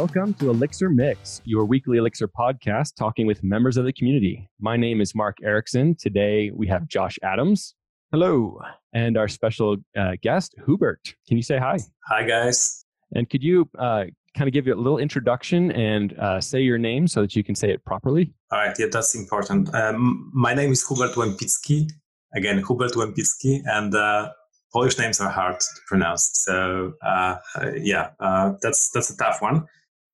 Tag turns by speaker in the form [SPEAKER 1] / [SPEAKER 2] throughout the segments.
[SPEAKER 1] Welcome to Elixir Mix, your weekly Elixir podcast talking with members of the community. My name is Mark Ericksen. Today we have Josh Adams.
[SPEAKER 2] Hello.
[SPEAKER 1] And our special uh, guest, Hubert. Can you say hi?
[SPEAKER 3] Hi, guys.
[SPEAKER 1] And could you uh, kind of give you a little introduction and uh, say your name so that you can say it properly?
[SPEAKER 3] All right, yeah, that's important. Um, my name is Hubert Łępicki. Again, Hubert Łępicki, and uh, Polish names are hard to pronounce. So uh, uh, yeah, uh, that's that's a tough one.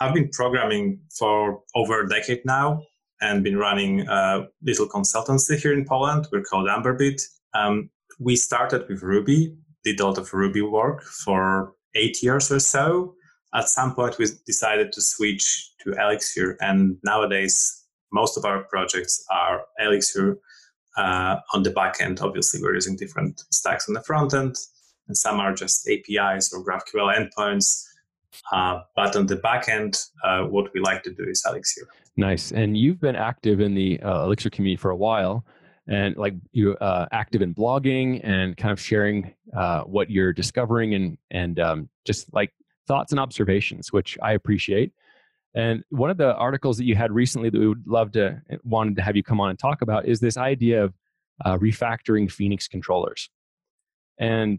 [SPEAKER 3] I've been programming for over a decade now and been running a little consultancy here in Poland. We're called Amberbit. Um, we started with Ruby, did a lot of Ruby work for eight years or so. At some point, we decided to switch to Elixir, and nowadays, most of our projects are Elixir uh, on the back end. Obviously, we're using different stacks on the front end, and some are just APIs or GraphQL endpoints. Uh, but on the back end, uh, what we like to do is Elixir.
[SPEAKER 1] Nice. And you've been active in the uh, Elixir community for a while, and like you're uh, active in blogging and kind of sharing uh, what you're discovering and and um, just like thoughts and observations, which I appreciate. And one of the articles that you had recently that we would love to wanted to have you come on and talk about is this idea of uh, refactoring Phoenix controllers. And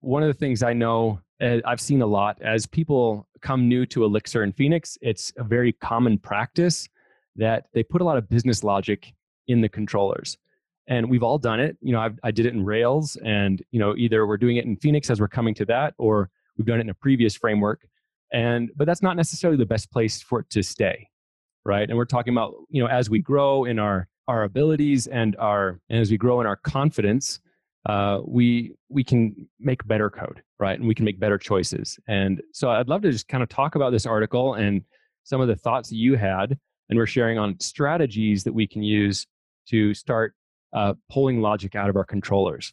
[SPEAKER 1] one of the things I know uh, I've seen a lot as people come new to Elixir and Phoenix, it's a very common practice that they put a lot of business logic in the controllers. And we've all done it. You know, I've, I did it in Rails, and you know, either we're doing it in Phoenix as we're coming to that, or we've done it in a previous framework. And but that's not necessarily the best place for it to stay, right? And we're talking about you know as we grow in our our abilities and our and as we grow in our confidence, uh, we we can make better code, right? And we can make better choices. And so I'd love to just kind of talk about this article and some of the thoughts that you had, and we're sharing on strategies that we can use to start uh, pulling logic out of our controllers.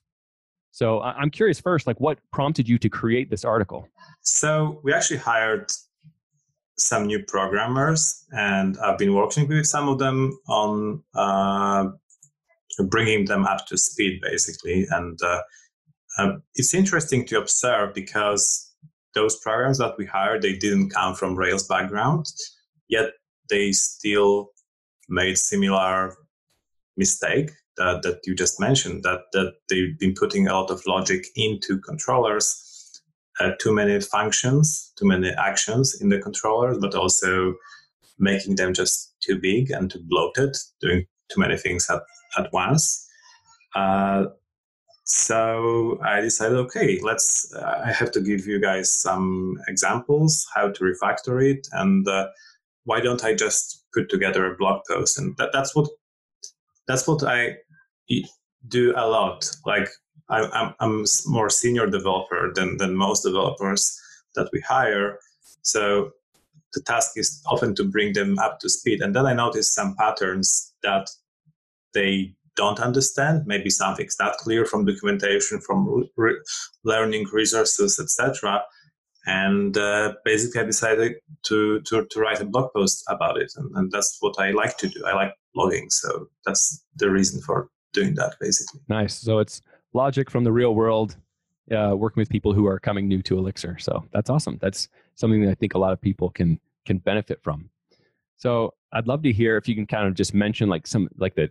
[SPEAKER 1] So I'm curious first, like what prompted you to create this article?
[SPEAKER 3] So we actually hired some new programmers, and I've been working with some of them on uh, bringing them up to speed, basically. And uh, uh, it's interesting to observe because those programs that we hired, they didn't come from Rails background, yet they still made similar mistake that, that you just mentioned that that they've been putting a lot of logic into controllers uh, too many functions too many actions in the controllers but also making them just too big and too bloated doing too many things at, at once. Uh, so I decided, okay, let's. Uh, I have to give you guys some examples how to refactor it, and uh, why don't I just put together a blog post? And that, that's what that's what I do a lot. Like I, I'm, I'm more senior developer than, than most developers that we hire. So the task is often to bring them up to speed. And then I noticed some patterns that they don't understand. Maybe something's not clear from documentation, from re- learning resources, etc. And uh, basically, I decided to, to, to write a blog post about it, and, and that's what I like to do. I like blogging, so that's the reason for doing that basically.
[SPEAKER 1] Nice. So it's logic from the real world, uh, working with people who are coming new to Elixir. So that's awesome. That's something that I think a lot of people can can benefit from. So I'd love to hear if you can kind of just mention like some like the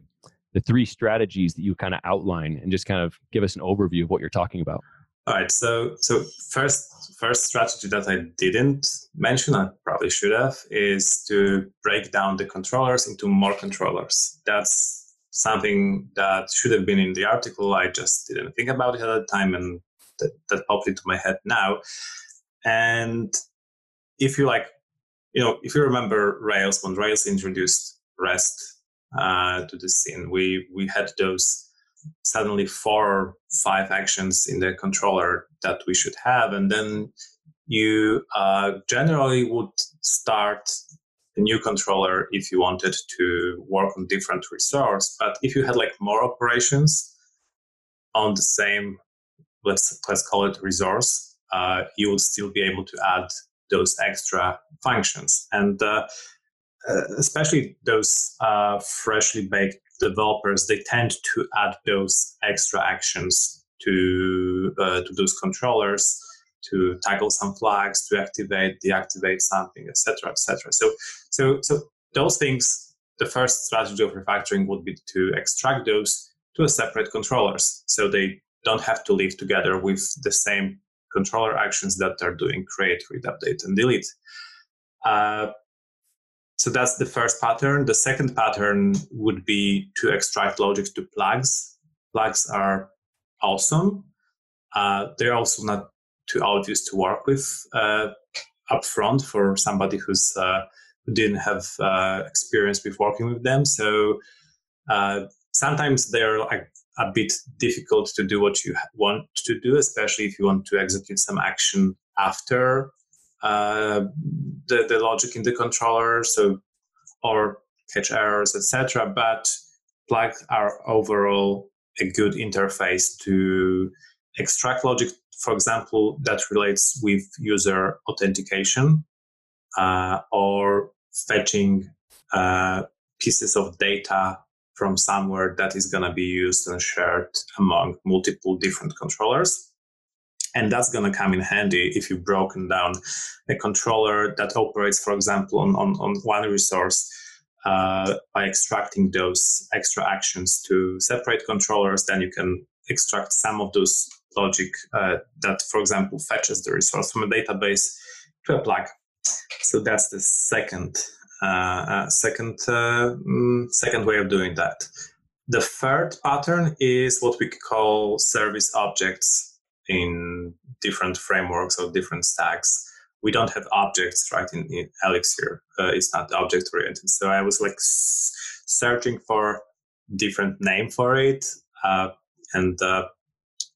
[SPEAKER 1] the three strategies that you kind of outline and just kind of give us an overview of what you're talking about.
[SPEAKER 3] All right. So so first first strategy that I didn't mention, I probably should have, is to break down the controllers into more controllers. That's something that should have been in the article. I just didn't think about it at the time, and that, that popped into my head now. And if you like, you know, if you remember Rails, when Rails introduced REST uh, to the scene, we we had those suddenly four or five actions in the controller that we should have, and then you uh, generally would start a new controller if you wanted to work on different resource. But if you had like more operations on the same, let's let's call it resource, uh, you would still be able to add those extra functions. And uh, especially those uh, freshly baked developers, they tend to add those extra actions to uh, to those controllers to tackle some flags, to activate, deactivate something, etc., etc. So, so, so those things. The first strategy of refactoring would be to extract those to a separate controllers, so they don't have to live together with the same controller actions that are doing create, read, update, and delete. Uh, so that's the first pattern. The second pattern would be to extract logic to plugs. Plugs are awesome. Uh, they're also not too obvious to work with uh, upfront for somebody who's uh, who didn't have uh, experience with working with them. So uh, sometimes they're like a bit difficult to do what you want to do, especially if you want to execute some action after uh, the, the logic in the controller, so or catch errors, etc. But plugs are overall a good interface to extract logic, for example, that relates with user authentication uh, or fetching uh, pieces of data from somewhere that is going to be used and shared among multiple different controllers. And that's going to come in handy if you've broken down a controller that operates, for example, on, on, on one resource uh, by extracting those extra actions to separate controllers. Then you can extract some of those logic uh, that, for example, fetches the resource from a database to a plug. So that's the second uh, uh second uh, mm, second way of doing that. The third pattern is what we call service objects in different frameworks or different stacks. We don't have objects right in, in Elixir. Uh, it's not object oriented. So I was like s- searching for different name for it, uh, and uh,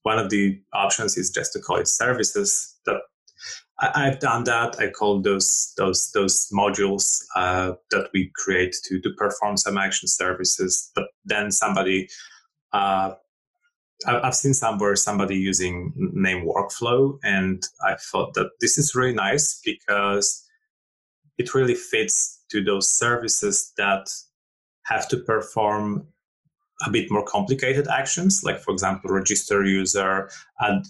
[SPEAKER 3] one of the options is just to call it services. That I, have done that. I call those those those modules uh, that we create to to perform some action services. But then somebody uh, I've seen somewhere somebody using name workflow, and I thought that this is really nice because it really fits to those services that have to perform a bit more complicated actions, like for example, register user. And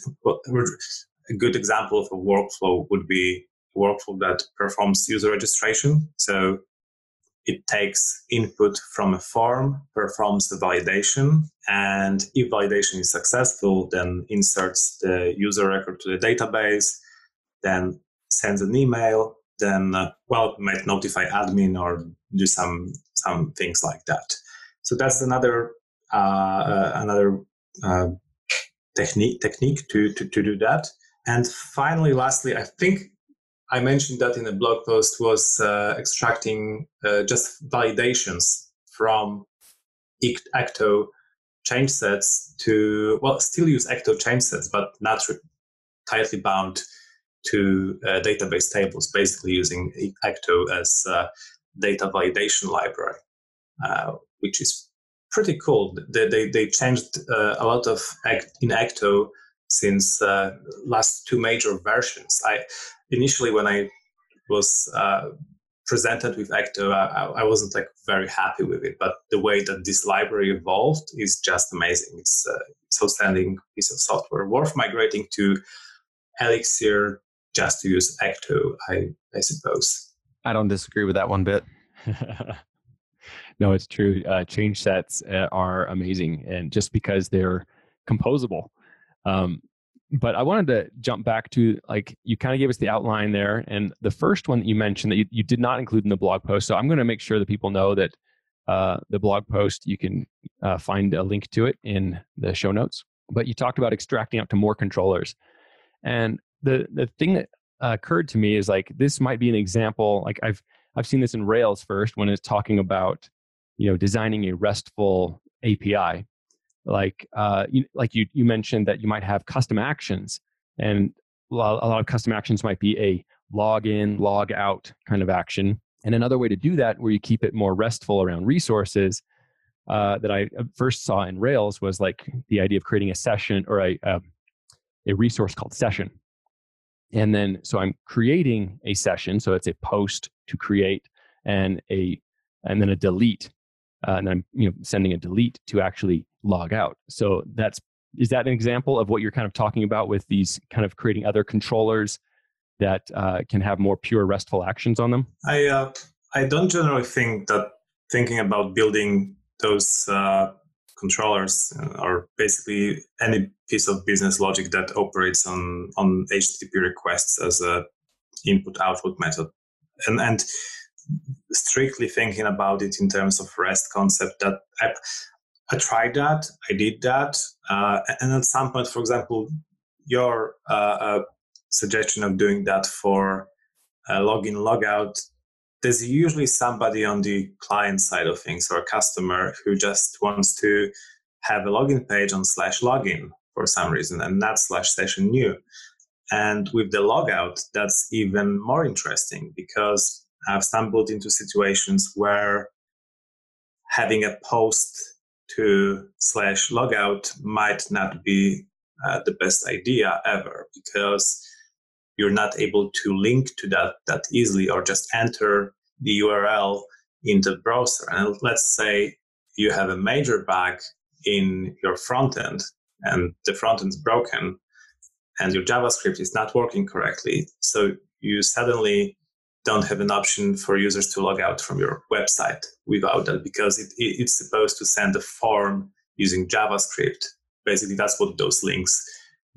[SPEAKER 3] a good example of a workflow would be a workflow that performs user registration. So it takes input from a form, performs the validation, and if validation is successful, then inserts the user record to the database, then sends an email, then uh, well might notify admin or do some some things like that. So that's another uh, uh, another uh, technique technique to, to to do that. And finally, lastly, I think I mentioned that in a blog post was uh, extracting uh, just validations from Ecto change sets to, well, still use Ecto change sets, but not re- tightly bound to uh, database tables, basically using Ecto as data validation library, uh, which is pretty cool. They, they, they changed uh, a lot of act in Ecto since uh, last two major versions. I initially when I was uh, presented with Ecto, I, I, wasn't like very happy with it. But the way that this library evolved is just amazing. It's uh, it's outstanding piece of software worth migrating to Elixir just to use Ecto. I I suppose.
[SPEAKER 4] I don't disagree with that one bit.
[SPEAKER 1] no, it's true. Uh, change sets uh, are amazing, and just because they're composable. Um, but I wanted to jump back to like you kind of gave us the outline there, and the first one that you mentioned that you, you did not include in the blog post. So I'm going to make sure that people know that uh, the blog post you can uh, find a link to it in the show notes. But you talked about extracting out to more controllers, and the the thing that occurred to me is like this might be an example. Like I've I've seen this in Rails first when it's talking about you know designing a RESTful API like uh, you, like you, you mentioned that you might have custom actions and a lot, of custom actions might be a log in log out kind of action and another way to do that where you keep it more restful around resources uh, that i uh, first saw in rails was like the idea of creating a session or a, a, a resource called session and then so i'm creating a session so it's a post to create and a and then a delete uh, and I'm you know sending a delete to actually log out. So that's is that an example of what you're kind of talking about with these kind of creating other controllers that uh, can have more pure RESTful actions on them?
[SPEAKER 3] I uh, I don't generally think that thinking about building those uh, controllers uh, or basically any piece of business logic that operates on on HTTP requests as a input output method, and and strictly thinking about it in terms of REST concept that I, I tried that, I did that, uh, and at some point, for example, your uh, uh, suggestion of doing that for uh, login logout, there's usually somebody on the client side of things or a customer who just wants to have a login page on slash login for some reason, and not slash session new. And with the logout, that's even more interesting because I've stumbled into situations where having a post to slash logout might not be uh, the best idea ever because you're not able to link to that that easily or just enter the URL in the browser. And let's say you have a major bug in your front end and the front end is broken and your JavaScript is not working correctly. So you suddenly don't have an option for users to log out from your website without that because it, it, it's supposed to send a form using JavaScript. Basically, that's what those links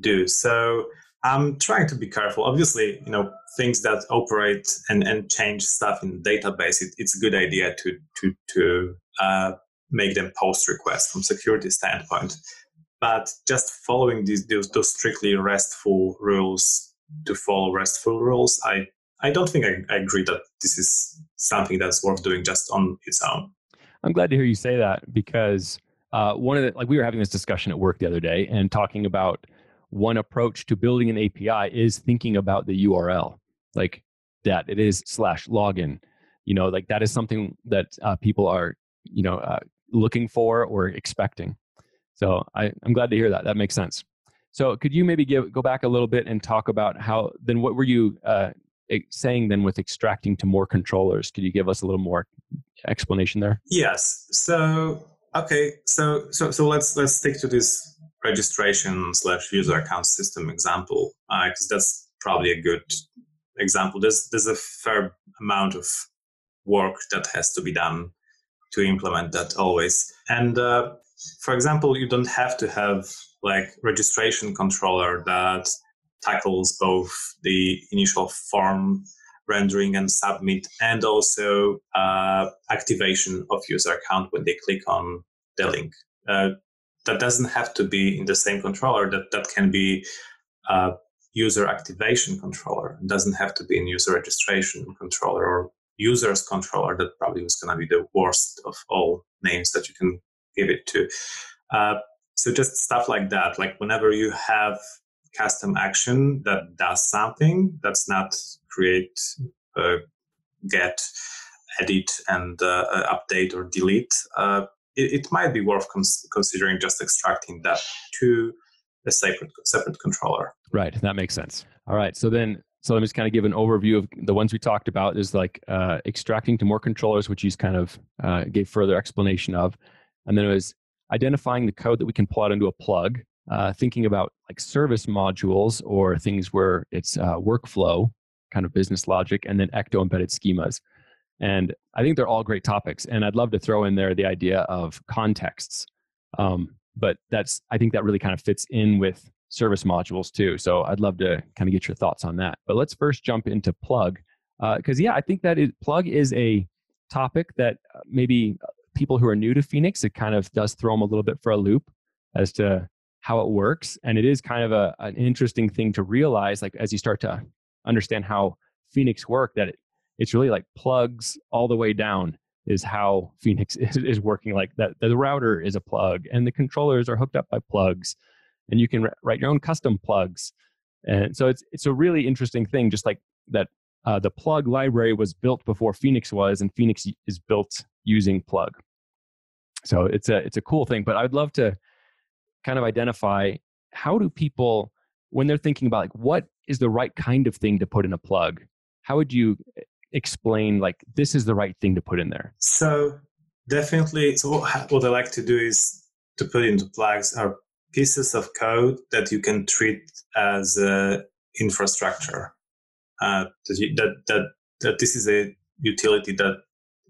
[SPEAKER 3] do. So I'm trying to be careful. Obviously, you know, things that operate and, and change stuff in the database, it, it's a good idea to to to uh, make them post requests from security standpoint. But just following these those, those strictly RESTful rules to follow RESTful rules, I I don't think I, I, agree that this is something that's worth doing just on its own.
[SPEAKER 1] I'm glad to hear you say that because uh, one of the like we were having this discussion at work the other day and talking about one approach to building an API is thinking about the URL like that it is slash login. You know, like that is something that uh, people are you know uh, looking for or expecting. So I, I'm glad to hear that. That makes sense. So could you maybe give go back a little bit and talk about how then what were you uh, saying then with extracting to more controllers? Could you give us a little more explanation there?
[SPEAKER 3] Yes. So okay. So so so let's let's stick to this registration slash user account system example because uh, that's probably a good example. There's there's a fair amount of work that has to be done to implement that always. And uh, for example, you don't have to have like registration controller that tackles both the initial form rendering and submit and also uh, activation of user account when they click on the link. Uh, that doesn't have to be in the same controller. That that can be user activation controller. It doesn't have to be in user registration controller or users controller. That probably was going to be the worst of all names that you can give it to. Uh, so just stuff like that. Like whenever you have custom action that does something that's not create, uh, get, edit, and uh, uh, update or delete, uh, it, it, might be worth cons- considering just extracting that to a separate separate controller.
[SPEAKER 1] Right, that makes sense. All right, so then so let me just kind of give an overview of the ones we talked about. Is like uh, extracting to more controllers, which he's kind of uh, gave further explanation of, and then it was identifying the code that we can pull out into a plug, uh, thinking about like service modules or things where it's uh, workflow kind of business logic and then ecto embedded schemas and i think they're all great topics and i'd love to throw in there the idea of contexts um, but that's i think that really kind of fits in with service modules too. So I'd love to kind of get your thoughts on that. But let's first jump into plug because uh, yeah, I think that is, plug is a topic that uh, maybe people who are new to Phoenix it kind of does throw them a little bit for a loop as to how it works, and it is kind of a, an interesting thing to realize, like as you start to understand how Phoenix work, that it, it's really like plugs all the way down is how Phoenix is, is working. Like that, the router is a plug, and the controllers are hooked up by plugs, and you can write your own custom plugs. And so it's it's a really interesting thing, just like that. Uh, the plug library was built before Phoenix was, and Phoenix is built using plug. So it's a it's a cool thing. But I'd love to kind of identify how do people when they're thinking about like what is the right kind of thing to put in a plug how would you explain like this is the right thing to put in there?
[SPEAKER 3] So definitely so what i like to do is to put into plugs are pieces of code that you can treat as infrastructure uh, that, that, that this is a utility that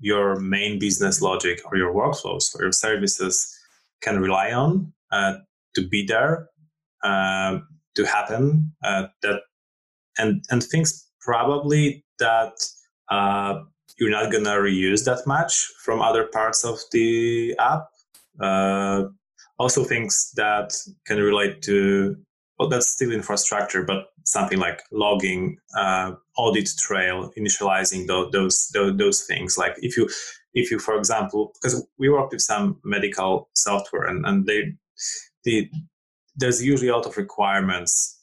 [SPEAKER 3] your main business logic or your workflows or your services can rely on to be there uh, to happen uh, that and and things probably that uh, you're not gonna reuse that much from other parts of the app. Uh, also, things that can relate to well, that's still infrastructure, but something like logging, uh, audit trail, initializing those, those, those those things. Like if you if you, for example, because we worked with some medical software and, and they the there's usually a lot of requirements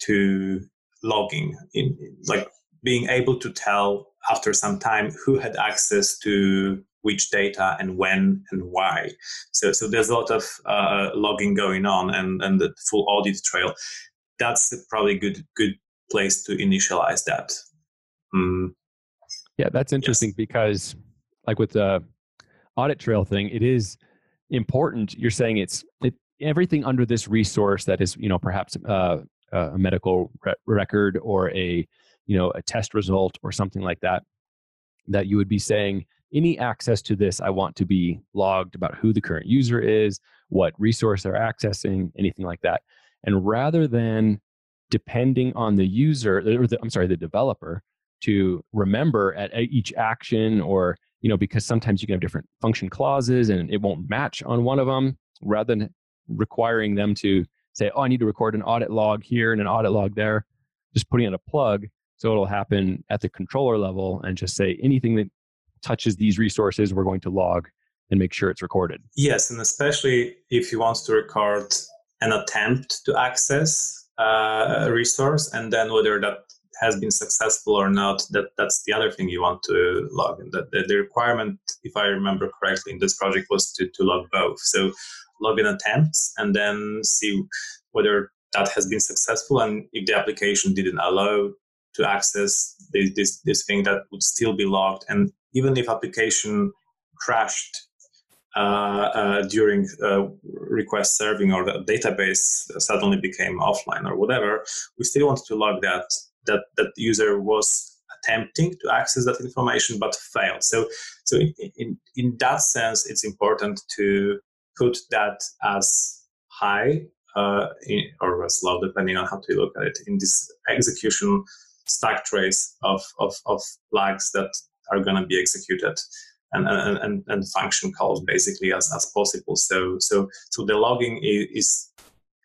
[SPEAKER 3] to logging in like being able to tell after some time who had access to which data and when and why. So, so there's a lot of uh, logging going on and, and the full audit trail. That's probably a good good place to initialize that. Mm.
[SPEAKER 1] Yeah, that's interesting yes. because, like with the audit trail thing, it is important. You're saying it's it, everything under this resource that is, you know, perhaps uh, a medical re- record or a you know a test result or something like that that you would be saying any access to this i want to be logged about who the current user is what resource they're accessing anything like that and rather than depending on the user or the, i'm sorry the developer to remember at each action or you know because sometimes you can have different function clauses and it won't match on one of them rather than requiring them to say oh i need to record an audit log here and an audit log there just putting in a plug so it'll happen at the controller level and just say anything that touches these resources, we're going to log and make sure it's recorded.
[SPEAKER 3] Yes, and especially if you want to record an attempt to access uh, a resource and then whether that has been successful or not, that, that's the other thing you want to log. And the, the, the requirement, if I remember correctly, in this project was to, to log both. So log in attempts and then see whether that has been successful and if the application didn't allow to access this, this, this thing that would still be logged. And even if application crashed uh, uh, during uh, request serving or the database suddenly became offline or whatever, we still want to log that that that user was attempting to access that information but failed. So so in, in, that sense, it's important to put that as high uh, in, or as low, depending on how to look at it, in this execution stack trace of, of, of flags that are going to be executed and, and, and, function calls basically as, as possible. So, so, so the logging is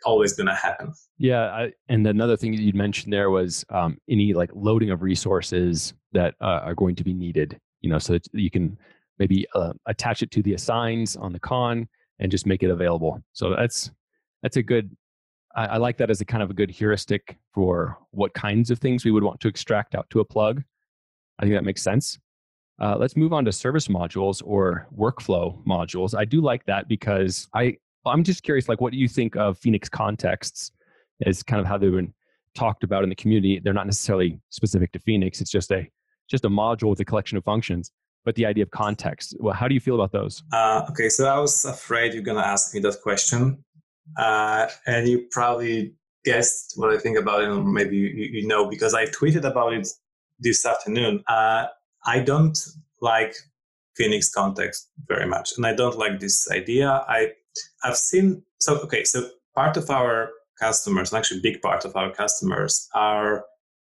[SPEAKER 3] always going to happen.
[SPEAKER 1] Yeah. I, and another thing you'd mentioned there was um, any like loading of resources that uh, are going to be needed, you know, so that you can maybe uh, attach it to the assigns on the conn and just make it available. So that's, that's a good I, I, like that as a kind of a good heuristic for what kinds of things we would want to extract out to a plug. I think that makes sense. Uh, let's move on to service modules or workflow modules. I do like that because I I'm just curious, like, what do you think of Phoenix contexts? Is kind of how they've been talked about in the community. They're not necessarily specific to Phoenix. It's just a just a module with a collection of functions. But the idea of context. Well, how do you feel about those?
[SPEAKER 3] Uh, okay, so I was afraid you're to ask me that question uh, and you probably guessed what I think about it, or maybe you, you know, because I tweeted about it this afternoon. Uh, I don't like Phoenix context very much, and I don't like this idea. I I've seen so okay, so part of our customers, and actually big part of our customers, are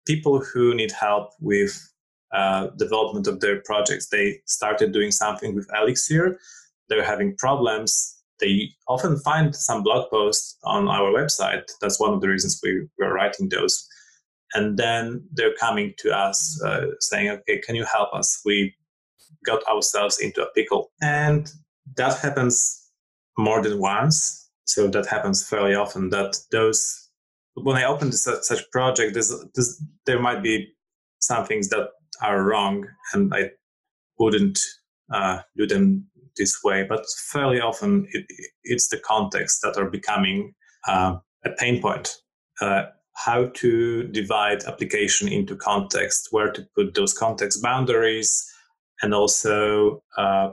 [SPEAKER 3] people who need help with uh, development of their projects. They started doing something with Elixir. They're having problems. They often find some blog posts on our website. That's one of the reasons we were writing those. And then they're coming to us uh, saying, okay, can you help us? We got ourselves into a pickle. And that happens more than once. So that happens fairly often that those, when I open such project, there might be some things that are wrong and I wouldn't uh, do them this way. But fairly often it, it's the context that are becoming uh, a pain point. Uh, how to divide application into context, where to put those context boundaries, and also uh,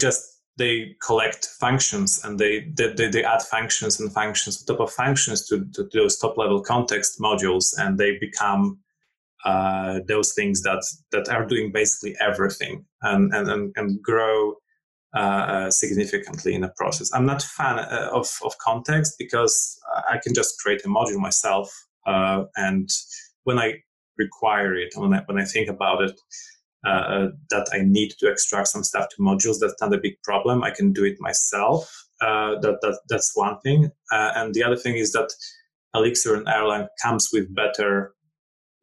[SPEAKER 3] just they collect functions and they, they, they add functions and functions on top of functions to, to those top level context modules and they become uh, those things that that are doing basically everything and and, and, and grow uh, significantly in the process. I'm not a fan uh, of, of context because I can just create a module myself uh, and when I require it, when I, when I think about it, uh, that I need to extract some stuff to modules. That's not a big problem. I can do it myself. Uh, that, that that's one thing. Uh, and the other thing is that Elixir and Erlang comes with better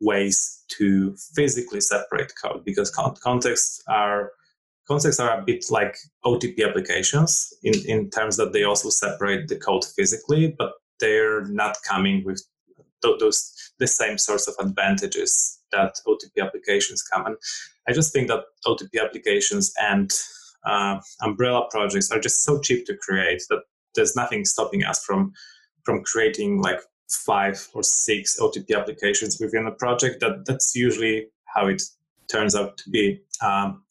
[SPEAKER 3] ways to physically separate code because con- contexts are contexts are a bit like OTP applications in, in terms that they also separate the code physically, but they're not coming with those the same sorts of advantages that OTP applications come. And I just think that OTP applications and uh, umbrella projects are just so cheap to create that there's nothing stopping us from from creating like five or six OTP applications within a project. That that's usually how it turns out to be. Um,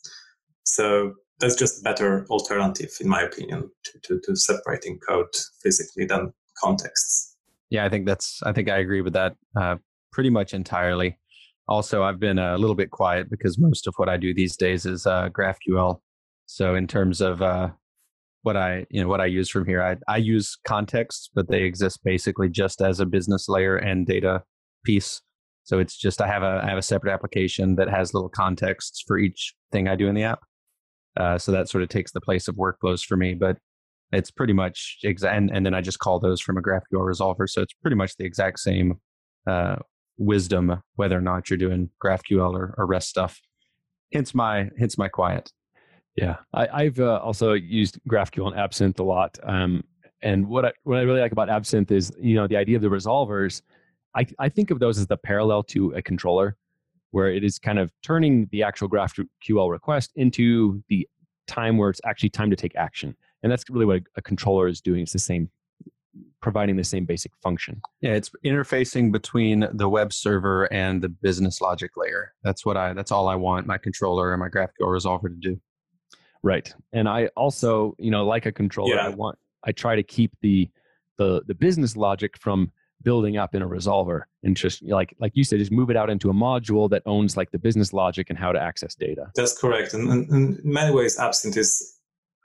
[SPEAKER 3] so that's just a better alternative, in my opinion, to, to, to separating code physically than contexts.
[SPEAKER 4] Yeah, I think that's. I think I agree with that uh, pretty much entirely. Also, I've been a little bit quiet because most of what I do these days is uh, GraphQL. So, in terms of uh, what I you know what I use from here, I, I use contexts, but they exist basically just as a business layer and data piece. So it's just I have a I have a separate application that has little contexts for each thing I do in the app. Uh, so that sort of takes the place of workflows for me. But it's pretty much exact, and, and then I just call those from a GraphQL resolver. So it's pretty much the exact same uh, wisdom, whether or not you're doing GraphQL or, or REST stuff. Hence my hence my quiet.
[SPEAKER 1] Yeah, I, have uh, also used GraphQL and Absinthe a lot. Um, and what I, what I really like about Absinthe is, you know, the idea of the resolvers. I, I think of those as the parallel to a controller, where it is kind of turning the actual GraphQL request into the time where it's actually time to take action. And that's really what a, a controller is doing. It's the same providing the same basic function.
[SPEAKER 4] Yeah, it's interfacing between the web server and the business logic layer. That's what I that's all I want my controller and my GraphQL resolver to do.
[SPEAKER 1] Right. And I also, you know, like a controller, yeah. I want I try to keep the the the business logic from building up in a resolver and just like like you said just move it out into a module that owns like the business logic and how to access data
[SPEAKER 3] that's correct and, and, and in many ways absinthe is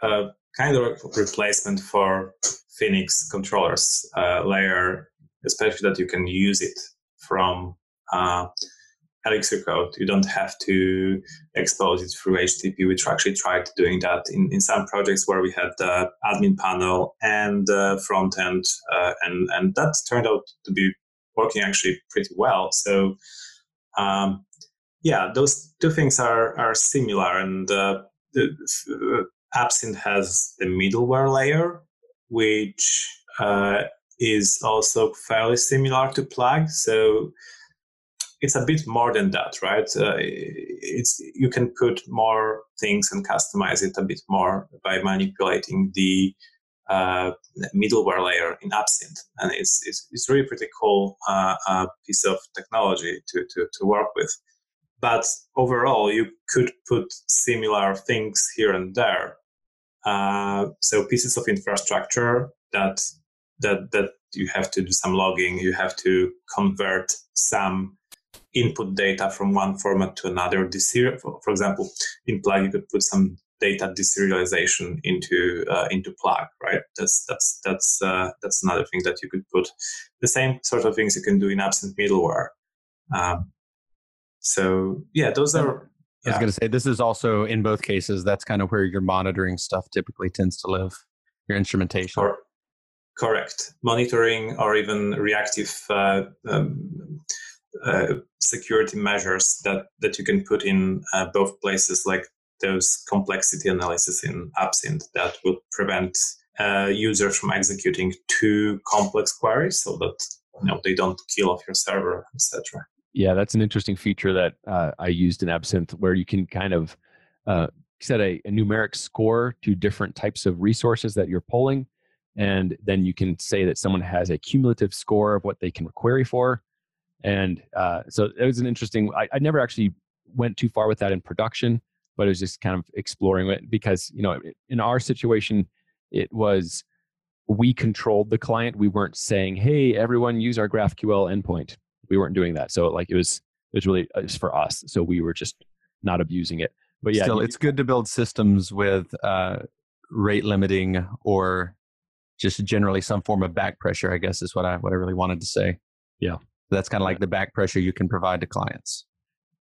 [SPEAKER 3] uh, kind of a replacement for Phoenix controllers uh, layer, especially that you can use it from uh, Elixir code. You don't have to expose it through HTTP. We actually tried doing that in, in some projects where we had the admin panel and the front end, uh, and, and that turned out to be working actually pretty well. So, um, yeah, those two things are, are similar. And uh, the, Absinthe has the middleware layer, which uh, is also fairly similar to Plug. So it's a bit more than that, right? Uh, it's you can put more things and customize it a bit more by manipulating the uh, middleware layer in Absinthe, and it's it's, it's really pretty cool uh, uh, piece of technology to, to to work with. But overall, you could put similar things here and there uh, so pieces of infrastructure that that that you have to do some logging, you have to convert some input data from one format to another. This here, for, for example, in Plug, you could put some data deserialization into uh, into plug, right? That's that's that's uh, that's another thing that you could put. The same sort of things you can do in Absinthe middleware. Um, so yeah, those are.
[SPEAKER 4] I was going to say this is also in both cases. That's kind of where your monitoring stuff typically tends to live. Your instrumentation.
[SPEAKER 3] Or, correct, monitoring or even reactive uh, um, uh, security measures that that you can put in uh, both places, like those complexity analysis in Absinthe that would prevent uh, users from executing too complex queries, so that you know they don't kill off your server, etc.
[SPEAKER 1] Yeah, that's an interesting feature that uh, I used in Absinthe, where you can kind of uh, set a, a numeric score to different types of resources that you're pulling, and then you can say that someone has a cumulative score of what they can query for and uh, so it was an interesting. I, I never actually went too far with that in production, but it was just kind of exploring it because you know in our situation it was we controlled the client. We weren't saying, "Hey, everyone, use our GraphQL endpoint." We weren't doing that. So like it was it was really it was for us. So we were just not abusing it. But yeah,
[SPEAKER 4] still, it's good to build systems with uh, rate limiting or just generally some form of back pressure. I guess is what I what I really wanted to say.
[SPEAKER 1] Yeah
[SPEAKER 4] that's kind of like the back pressure you can provide to clients.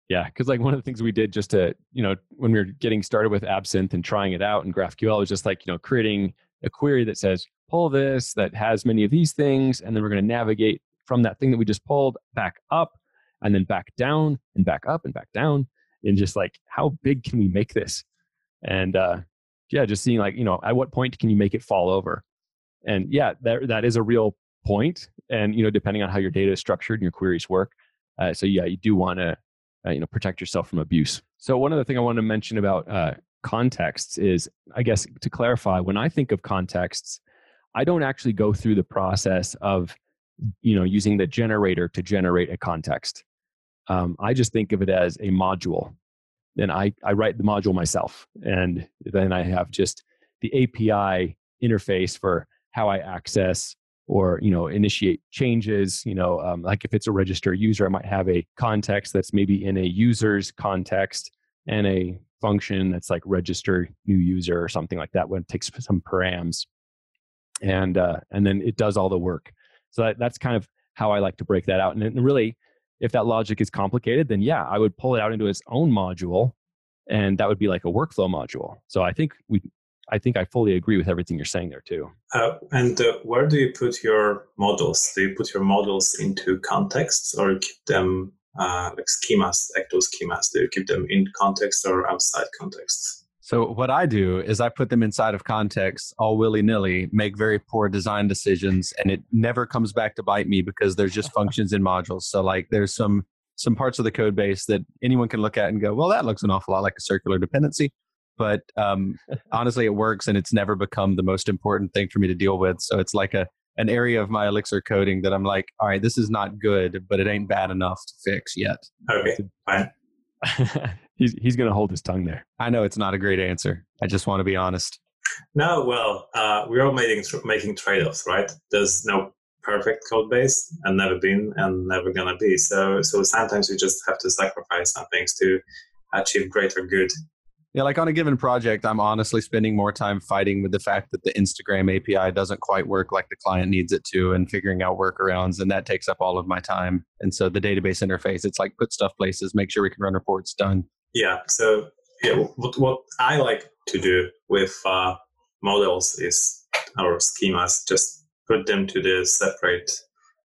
[SPEAKER 1] Yeah, because like one of the things we did just to, you know, when we were getting started with Absinthe and trying it out and GraphQL was just like, you know, creating a query that says, pull this that has many of these things, and then we're going to navigate from that thing that we just pulled back up and then back down and back up and back down. And just like, how big can we make this? And uh, yeah, just seeing like, you know, at what point can you make it fall over? And yeah, that that is a real point and you know depending on how your data is structured and your queries work uh, so yeah you do want to uh, you know protect yourself from abuse so one other thing i want to mention about uh, contexts is i guess to clarify when i think of contexts i don't actually go through the process of you know using the generator to generate a context. Um, i just think of it as a module then I, I write the module myself and then i have just the api interface for how i access or you know initiate changes you know um, like if it's a register user i might have a context that's maybe in a user's context and a function that's like register new user or something like that when it takes some params. And uh, and then it does all the work so that, that's kind of how i like to break that out and really if that logic is complicated then yeah i would pull it out into its own module and that would be like a workflow module so i think we I think I fully agree with everything you're saying there too.
[SPEAKER 3] Uh, and uh, where do you put your models? Do you put your models into contexts or keep them uh, like schemas, actual schemas? Do you keep them in context or outside contexts?
[SPEAKER 4] So what I do is I put them inside of context all willy nilly, make very poor design decisions, and it never comes back to bite me because there's just functions in modules. So like there's some some parts of the code base that anyone can look at and go, well, that looks an awful lot like a circular dependency but um, honestly, it works, and it's never become the most important thing for me to deal with. So it's like a an area of my Elixir coding that I'm like, all right, this is not good, but it ain't bad enough to fix yet.
[SPEAKER 3] Okay, fine.
[SPEAKER 1] he's he's going to hold his tongue there.
[SPEAKER 4] I know it's not a great answer. I just want to be honest.
[SPEAKER 3] No, well, uh, we're all making making trade offs, right? There's no perfect code base, and never been, and never gonna be. So so sometimes we just have to sacrifice some things to achieve greater good
[SPEAKER 4] yeah, like on a given project, I'm honestly spending more time fighting with the fact that the Instagram API doesn't quite work like the client needs it to and figuring out workarounds. And that takes up all of my time. And so the database interface, it's like put stuff places, make sure we can run reports done.
[SPEAKER 3] Yeah. So yeah, what, what I like to do with uh, models is our schemas, just put them to the separate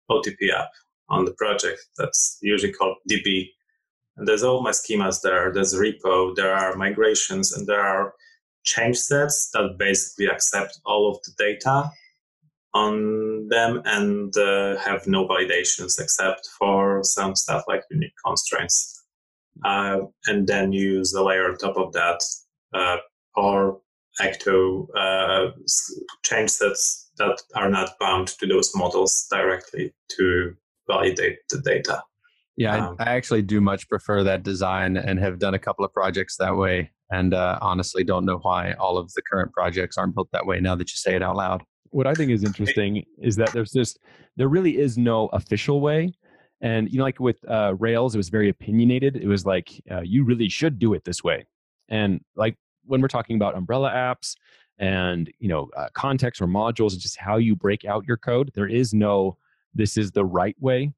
[SPEAKER 3] OTP app on the project. That's usually called DB and there's all my schemas there. There's repo, there are migrations, and there are change sets that basically accept all of the data on them and uh, have no validations except for some stuff like unique constraints. Uh, and then use a layer on top of that uh, or Ecto uh, change sets that are not bound to those models directly to validate the data.
[SPEAKER 4] Yeah, um, I, I, actually do much prefer that design and have done a couple of projects that way. And uh, honestly, don't know why all of the current projects aren't built that way now that you say it out loud.
[SPEAKER 1] What I think is interesting is that there's just, there really is no official way. And, you know, like with uh, Rails, it was very opinionated. It was like, uh, you really should do it this way. And like when we're talking about umbrella apps and you know uh, context or modules, just how you break out your code. There is no this is the right way,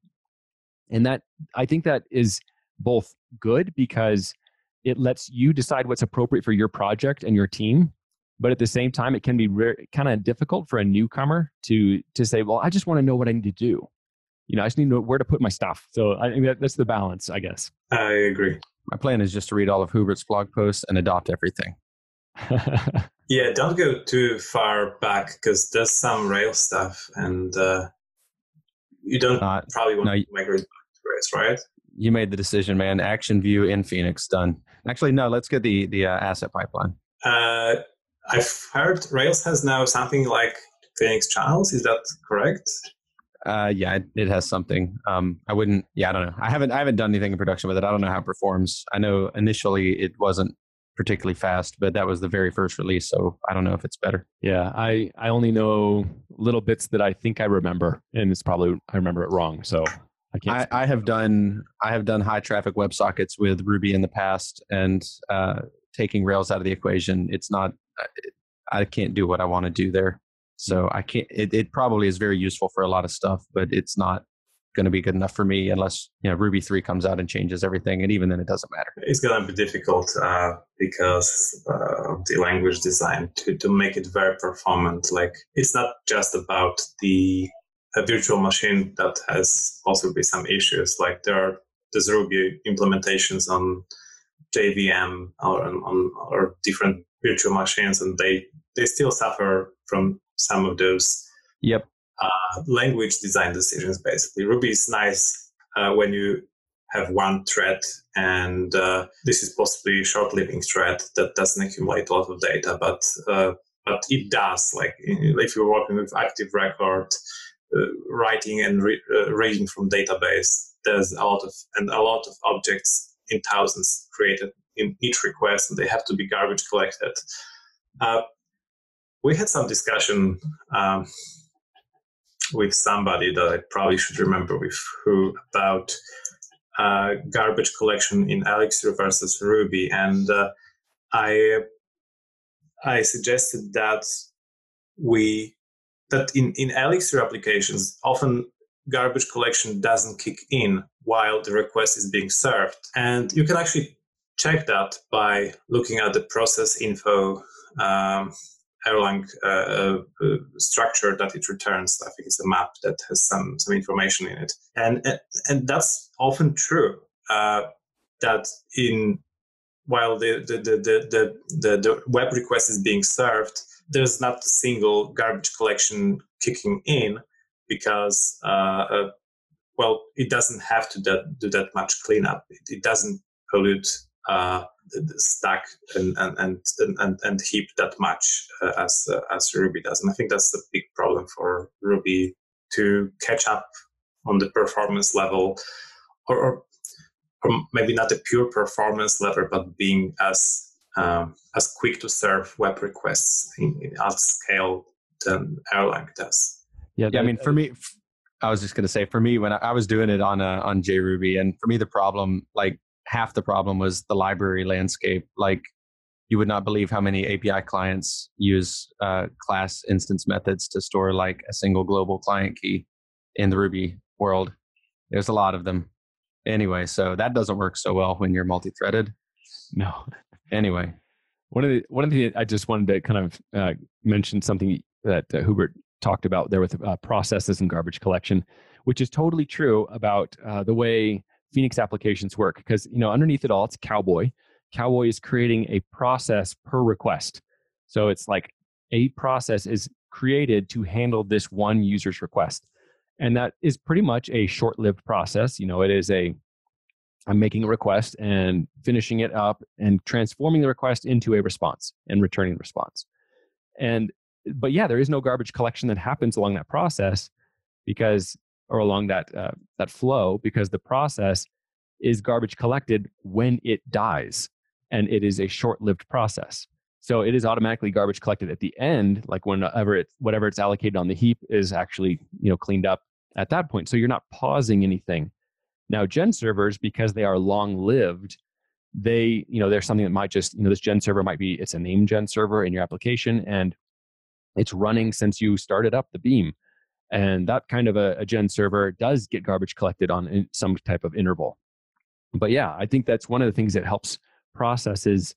[SPEAKER 1] and that I think that is both good because it lets you decide what's appropriate for your project and your team but at the same time it can be re- kind of difficult for a newcomer to to say well i just want to know what i need to do you know i just need to know where to put my stuff. So i think that, that's the balance i guess.
[SPEAKER 3] I agree.
[SPEAKER 4] My plan is just to read all of hubert's blog posts and adopt everything.
[SPEAKER 3] Yeah don't go too far back because there's some rail stuff and uh, you don't Not, probably want no, to migrate back to rails right?
[SPEAKER 4] You made the decision man. Action view in phoenix done. Actually no let's get the the uh, asset pipeline.
[SPEAKER 3] Uh, I've heard Rails has now something like Phoenix channels. Is that correct?
[SPEAKER 4] Uh, yeah, it, it, has something. Um, I wouldn't. Yeah, I don't know. I haven't. I haven't done anything in production with it. I don't know how it performs. I know initially it wasn't particularly fast, but that was the very first release, so I don't know if it's better.
[SPEAKER 1] Yeah, I I only know little bits that I think I remember, and it's probably I remember it wrong. So I can't.
[SPEAKER 4] I, I have done I have done high traffic WebSockets with Ruby in the past, and uh, taking Rails out of the equation, it's not I can't do what I want to do there. So I can't. It, it probably is very useful for a lot of stuff, but it's not going to be good enough for me unless you know Ruby three comes out and changes everything, and even then it doesn't matter.
[SPEAKER 3] It's going to be difficult uh, because uh, the language design to to make it very performant. Like it's not just about the a virtual machine that has possibly some issues. Like there are there's Ruby implementations on JVM or on or different virtual machines, and they they still suffer from some of those
[SPEAKER 4] yep
[SPEAKER 3] uh, language design decisions. Basically, Ruby is nice uh, when you have one thread, and uh, this is possibly a short-living thread that doesn't accumulate a lot of data, but uh, but it does. Like if you're working with active record, uh, writing and re- uh, reading from database, there's a lot of and a lot of objects in thousands created in each request, and they have to be garbage collected. Uh, we had some discussion um, with somebody that I probably should remember with who about uh, garbage collection in Elixir versus Ruby, and uh, I I suggested that we that in in Elixir applications often garbage collection doesn't kick in while the request is being served, and you can actually check that by looking at the process info um, Erlang uh, uh, structure that it returns. I think it's a map that has some some information in it, and and that's often true. Uh, that in while the the, the the, the the web request is being served, there's not a single garbage collection kicking in because uh, uh, well, it doesn't have to do that much cleanup. It, it doesn't pollute uh, stack and, and and and and heap that much uh, as uh, as Ruby does, and I think that's a big problem for Ruby to catch up on the performance level, or, or, or maybe not a pure performance level, but being as um, as quick to serve web requests in, in at scale than Erlang does.
[SPEAKER 4] Yeah, yeah. I mean, for me, I was just going to say, for me, when I, I was doing it on uh, on JRuby, and for me, the problem, like half the problem was the library landscape. Like you would not believe how many API clients use uh, class instance methods to store like a single global client key in the Ruby world. There's a lot of them. Anyway, so that doesn't work so well when you're multi-threaded.
[SPEAKER 1] No.
[SPEAKER 4] Anyway,
[SPEAKER 1] one of the one of the I just wanted to kind of uh, mention something that uh, Hubert talked about there with uh, processes and garbage collection, which is totally true about uh, the way Phoenix applications work because you know underneath it all it's Cowboy. Cowboy is creating a process per request. So it's like a process is created to handle this one user's request. And that is pretty much a short-lived process. You know, it is a I'm making a request and finishing it up and transforming the request into a response and returning response. And but yeah, there is no garbage collection that happens along that process because or along that uh, that flow because the process is garbage collected when it dies and it is a short-lived process. So it is automatically garbage collected at the end like whenever it whatever it's allocated on the heap is actually you know cleaned up at that point. So you're not pausing anything. Now gen servers because they are long lived they, you know, there's something that might just, you know, this gen server might be, it's a name gen server in your application and it's running since you started up the beam. And that kind of a, a gen server does get garbage collected on some type of interval. But yeah, I think that's one of the things that helps processes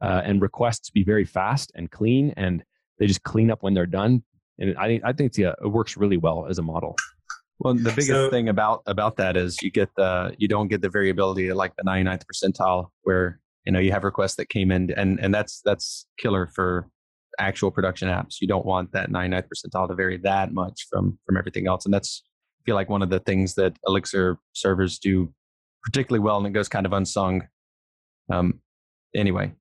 [SPEAKER 1] uh, and requests be very fast and clean, and they just clean up when they're done. And I think I think yeah, it works really well as a model.
[SPEAKER 4] Well, the biggest so, thing about about that is you get the you don't get the variability like the 99th percentile where you know you have requests that came in and and that's that's killer for actual production apps. You don't want that 99th percentile to vary that much from from everything else, and that's I feel like one of the things that Elixir servers do particularly well, and it goes kind of unsung. Um, anyway,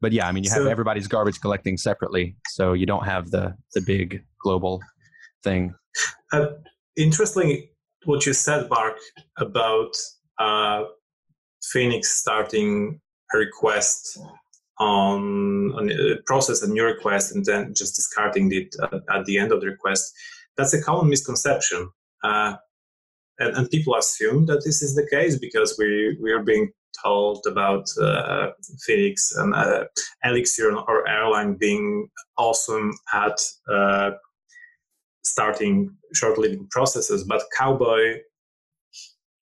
[SPEAKER 4] but yeah, I mean, you have so, everybody's garbage collecting separately, so you don't have the the big global thing.
[SPEAKER 3] Uh, interestingly, what you said, Mark, about uh, Phoenix starting a request on, on a process a new request and then just discarding it at, at, the end of the request. That's a common misconception. Uh, and, and, people assume that this is the case because we, we are being told about uh, Phoenix and uh, Elixir or Erlang being awesome at uh, starting short-lived processes. But Cowboy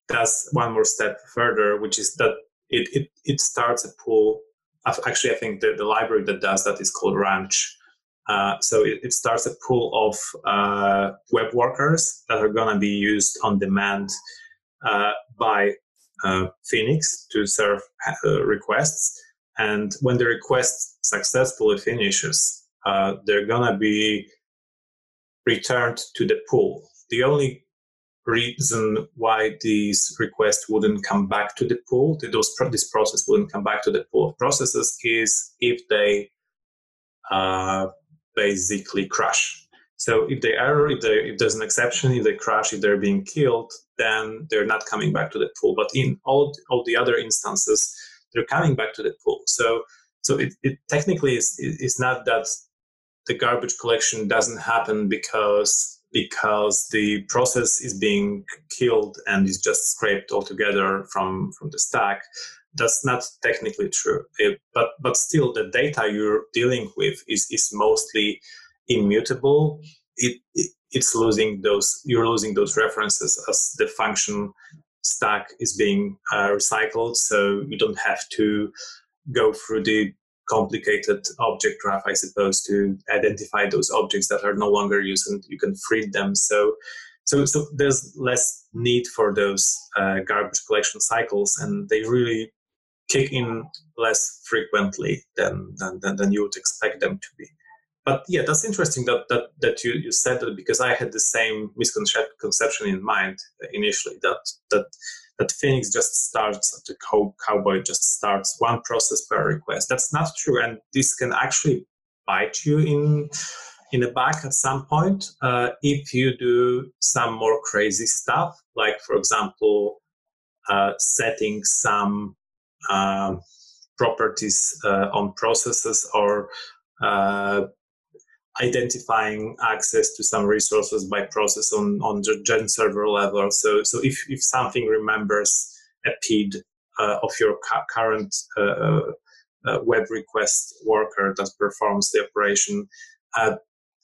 [SPEAKER 3] does one more step further, which is that it, it, it starts a pool. Actually, I think the, the library that does that is called Ranch. Uh, so it, it, starts a pool of uh, web workers that are going to be used on demand uh, by uh, Phoenix to serve uh, requests. And when the request successfully finishes, uh, they're going to be returned to the pool. The only reason why these requests wouldn't come back to the pool, those this process wouldn't come back to the pool of processes, is if they uh, basically crash. So if they error, if, they, if there's an exception, if they crash, if they're being killed, then they're not coming back to the pool. But in all, all the other instances, they're coming back to the pool. So so it, it technically is is not that the garbage collection doesn't happen because because the process is being killed and is just scraped altogether from from the stack. That's not technically true. It, but but still the data you're dealing with is is mostly immutable. It, it it's losing those you're losing those references as the function stack is being uh, recycled so you don't have to go through the complicated object graph, I suppose, to identify those objects that are no longer used, and you can free them. So, so, so there's less need for those uh, garbage collection cycles, and they really kick in less frequently than, than, than, than you would expect them to be. But yeah, that's interesting that that, that you, you said that because I had the same misconception in mind initially that that that Phoenix just starts, the Cowboy just starts one process per request. That's not true, and this can actually bite you in in the back at some point uh, if you do some more crazy stuff, like for example, uh, setting some um, properties uh, on processes or uh, identifying access to some resources by process on, on the gen server level. So, so if, if something remembers a PID uh, of your current uh, uh, uh, web request worker that performs the operation, uh,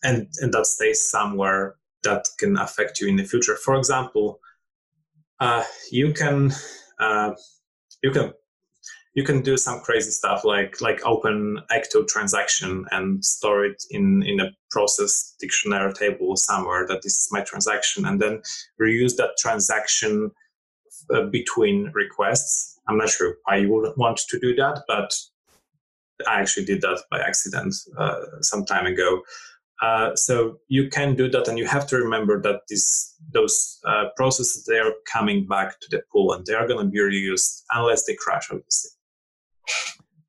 [SPEAKER 3] and, and that stays somewhere that can affect you in the future. For example, uh, you can you can you can do some crazy stuff like like open ecto transaction and store it in in a process dictionary table somewhere that this is my transaction and then reuse that transaction uh, between requests i'm not sure why you would want to do that but i actually did that by accident uh, some time ago uh, so you can do that, and you have to remember that these those uh, processes they are coming back to the pool, and they are going to be reused unless they crash, obviously.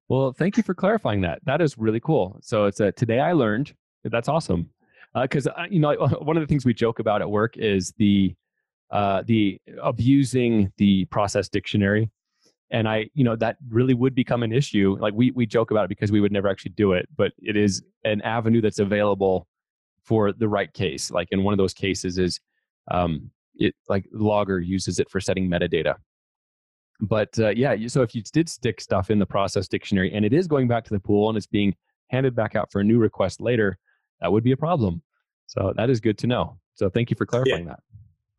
[SPEAKER 1] Well, thank you for clarifying that. That is really cool. So it's a today I learned. That's awesome. Because uh, you know, one of the things we joke about at work is the uh, the abusing the process dictionary, and I, you know, that really would become an issue. Like we we joke about it because we would never actually do it, but it is an avenue that's available for the right case. Like in one of those cases is, um, it like Logger uses it for setting metadata, but uh, yeah, so if you did stick stuff in the process dictionary and it is going back to the pool and it's being handed back out for a new request later, that would be a problem. So that is good to know. So thank you for clarifying
[SPEAKER 3] yeah.
[SPEAKER 1] that.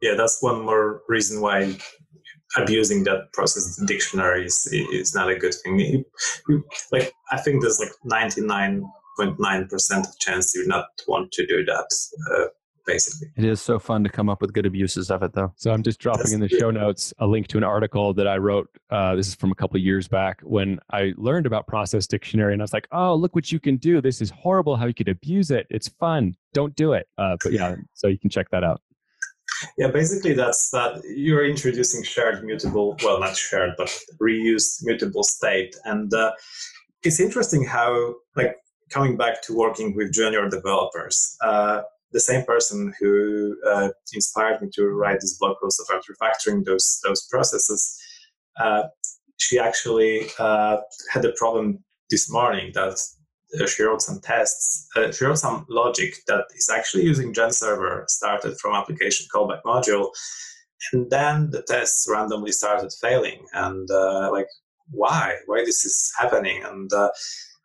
[SPEAKER 3] Yeah, that's one more reason why abusing that process dictionary is, is not a good thing. Like I think there's like 99.9% chance you not want to do that. Uh, basically.
[SPEAKER 4] It is so fun to come up with good abuses of it, though.
[SPEAKER 1] So I'm just dropping That's in the show notes a link to an article that I wrote. Uh, this is from a couple of years back when I learned about Process Dictionary, and I was like, "Oh, look what you can do! This is horrible. How you could abuse it. It's fun. Don't do it." Uh, but yeah, so you can check that out.
[SPEAKER 3] Yeah, basically that's that you're introducing shared mutable, well, not shared, but reused mutable state, and uh, it's interesting how like coming back to working with junior developers. Uh, the same person who uh, inspired me to write this blog post about refactoring those those processes, uh, she actually uh, had a problem this morning that uh, she wrote some tests. Uh, she wrote some logic that is actually using GenServer started from application callback module, and then the tests randomly started failing. And uh, like, why? Why this is happening? And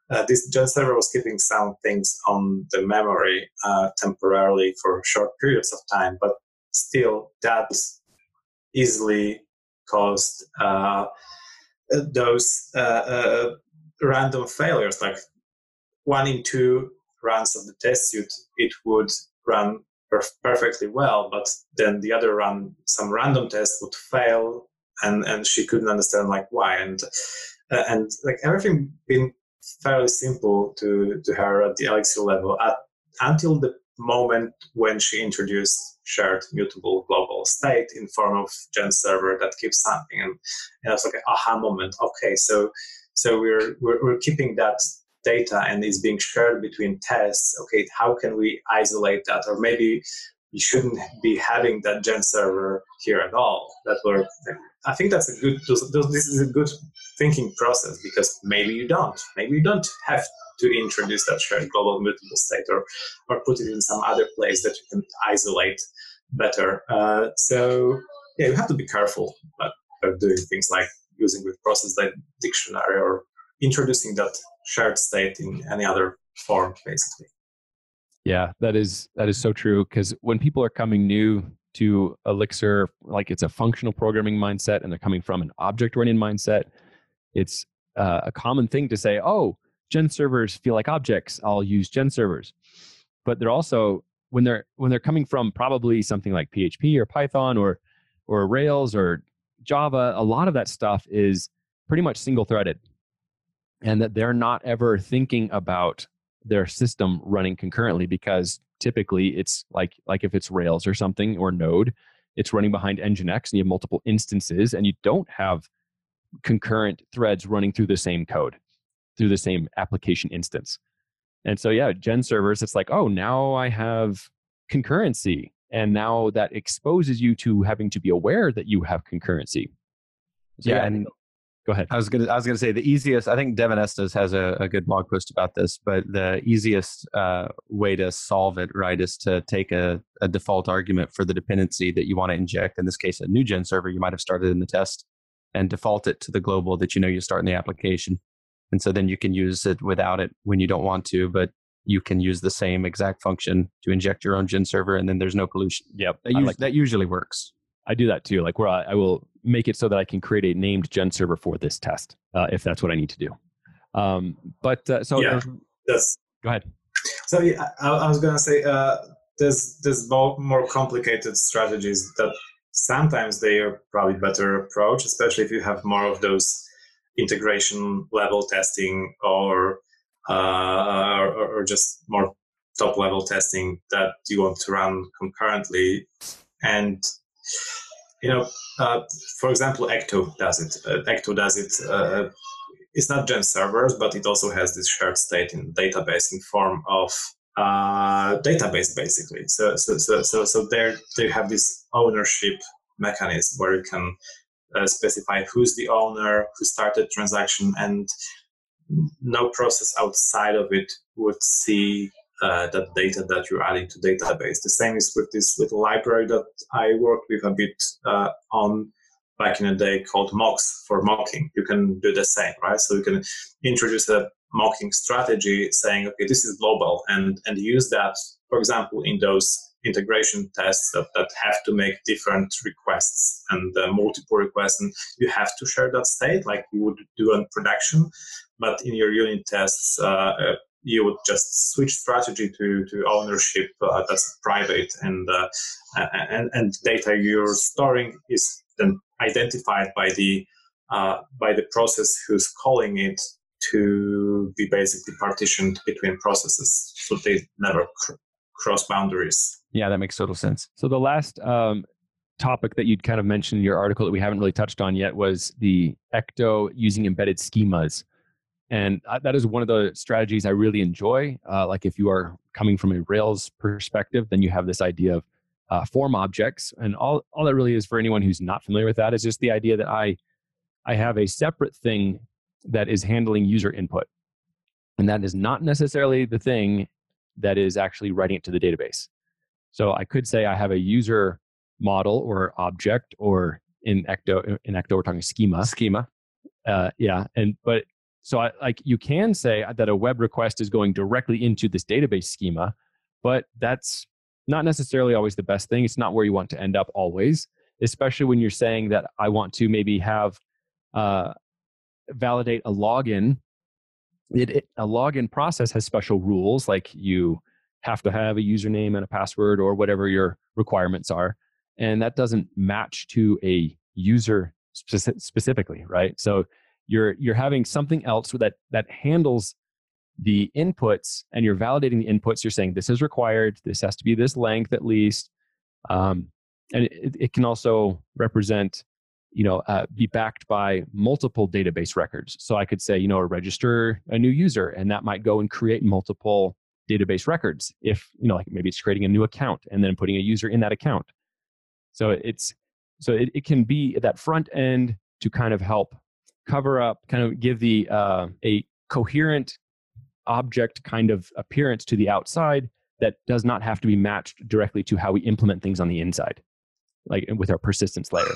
[SPEAKER 3] uh, this Server was keeping some things on the memory uh, temporarily for short periods of time, but still that easily caused uh, those uh, uh, random failures. Like one in two runs of the test suite, it would run perf- perfectly well, but then the other run, some random test would fail, and and she couldn't understand like why and. Uh, and like everything being fairly simple to, to her at the Elixir level at, until the moment when she introduced shared mutable global state in form of gen GenServer that keeps something. And, and it's like an aha moment. Okay, so so we're, we're, we're keeping that data and it's being shared between tests. Okay, how can we isolate that? Or maybe we shouldn't be having that gen GenServer here at all. That were I think that's a good. This is a good thinking process because maybe you don't. Maybe you don't have to introduce that shared global mutable state or or put it in some other place that you can isolate better. Uh, so yeah, you have to be careful about, doing things like using with process like dictionary or introducing that shared state in any other form, basically.
[SPEAKER 1] Yeah, that is that is so true because when people are coming new to Elixir, like it's a functional programming mindset and they're coming from an object oriented mindset, it's uh, a common thing to say, oh, gen servers feel like objects. I'll use gen servers. But they're also when they're when they're coming from probably something like PHP or Python or or Rails or Java, a lot of that stuff is pretty much single threaded. And that they're not ever thinking about their system running concurrently because typically it's like like if it's rails or something or node it's running behind nginx and you have multiple instances and you don't have concurrent threads running through the same code through the same application instance. And so yeah gen servers it's like oh now i have concurrency and now that exposes you to having to be aware that you have concurrency.
[SPEAKER 4] So yeah, yeah and
[SPEAKER 1] Go ahead.
[SPEAKER 4] I was gonna I was gonna say the easiest. I think Devon Estes has a, a good blog post about this, but the easiest uh, way to solve it, right, is to take a, a default argument for the dependency that you want to inject. In this case, a new gen server you might have started in the test, and default it to the global that you know you start in the application. And so then you can use it without it when you don't want to, but you can use the same exact function to inject your own gen server, and then there's no pollution.
[SPEAKER 1] Yep,
[SPEAKER 4] that, us- like that usually works.
[SPEAKER 1] I do that too. Like where I, I, will make it so that I can create a named gen server for this test, uh, if that's what I need to do. Um, but uh, so
[SPEAKER 3] yeah, that's
[SPEAKER 1] go ahead.
[SPEAKER 3] So yeah, I, I was gonna say uh, there's there's more complicated strategies that sometimes they are probably better approach, especially if you have more of those integration level testing or uh, or, or just more top level testing that you want to run concurrently and you know, uh, for example, Ecto does it. Uh, Ecto does it. Uh, it's not Gen servers, but it also has this shared state in database in form of uh, database, basically. So, so, so, so, so there they have this ownership mechanism where you can uh, specify who's the owner, who started transaction, and no process outside of it would see uh, that data that you're adding to database. The same is with this little library that I worked with a bit uh, on back in the day called Mox for mocking. You can do the same, right? So you can introduce a mocking strategy saying, okay, this is global and, and use that, for example, in those integration tests that, that have to make different requests and uh, multiple requests and you have to share that state like you would do in production but in your unit tests uh, uh you would just switch strategy to, to ownership uh, that's private and, uh, and and data you're storing is then identified by the uh, by the process who's calling it to be basically partitioned between processes so they never cr- cross boundaries.
[SPEAKER 4] Yeah that makes total sense.
[SPEAKER 1] So the last um, topic that you'd kind of mentioned in your article that we haven't really touched on yet was the ecto using embedded schemas and that is one of the strategies I really enjoy. Uh, like if you are coming from a Rails perspective, then you have this idea of uh, form objects, and all all that really is for anyone who's not familiar with that is just the idea that I I have a separate thing that is handling user input, and that is not necessarily the thing that is actually writing it to the database. So I could say I have a user model or object, or in Ecto in Ecto we're talking schema.
[SPEAKER 4] Schema.
[SPEAKER 1] Uh, yeah, and but so I, like you can say that a web request is going directly into this database schema, but that's not necessarily always the best thing. It's not where you want to end up always, especially when you're saying that I want to maybe have uh, validate a login. It, it, a login process has special rules, like you have to have a username and a password or whatever your requirements are, and that doesn't match to a user specifically, right? So you're you're having something else that that handles the inputs and you're validating the inputs. You're saying this is required. This has to be this length at least. Um, and it, it, can also represent you know uh, be backed by multiple database records. So i could say you know register a new user and that might go and create multiple database records if you know like maybe it's creating a new account and then putting a user in that account. So it's so it, it can be that front end to kind of help cover up, kind of give the uh, a coherent object kind of appearance to the outside that does not have to be matched directly to how we implement things on the inside, like with our persistence layer.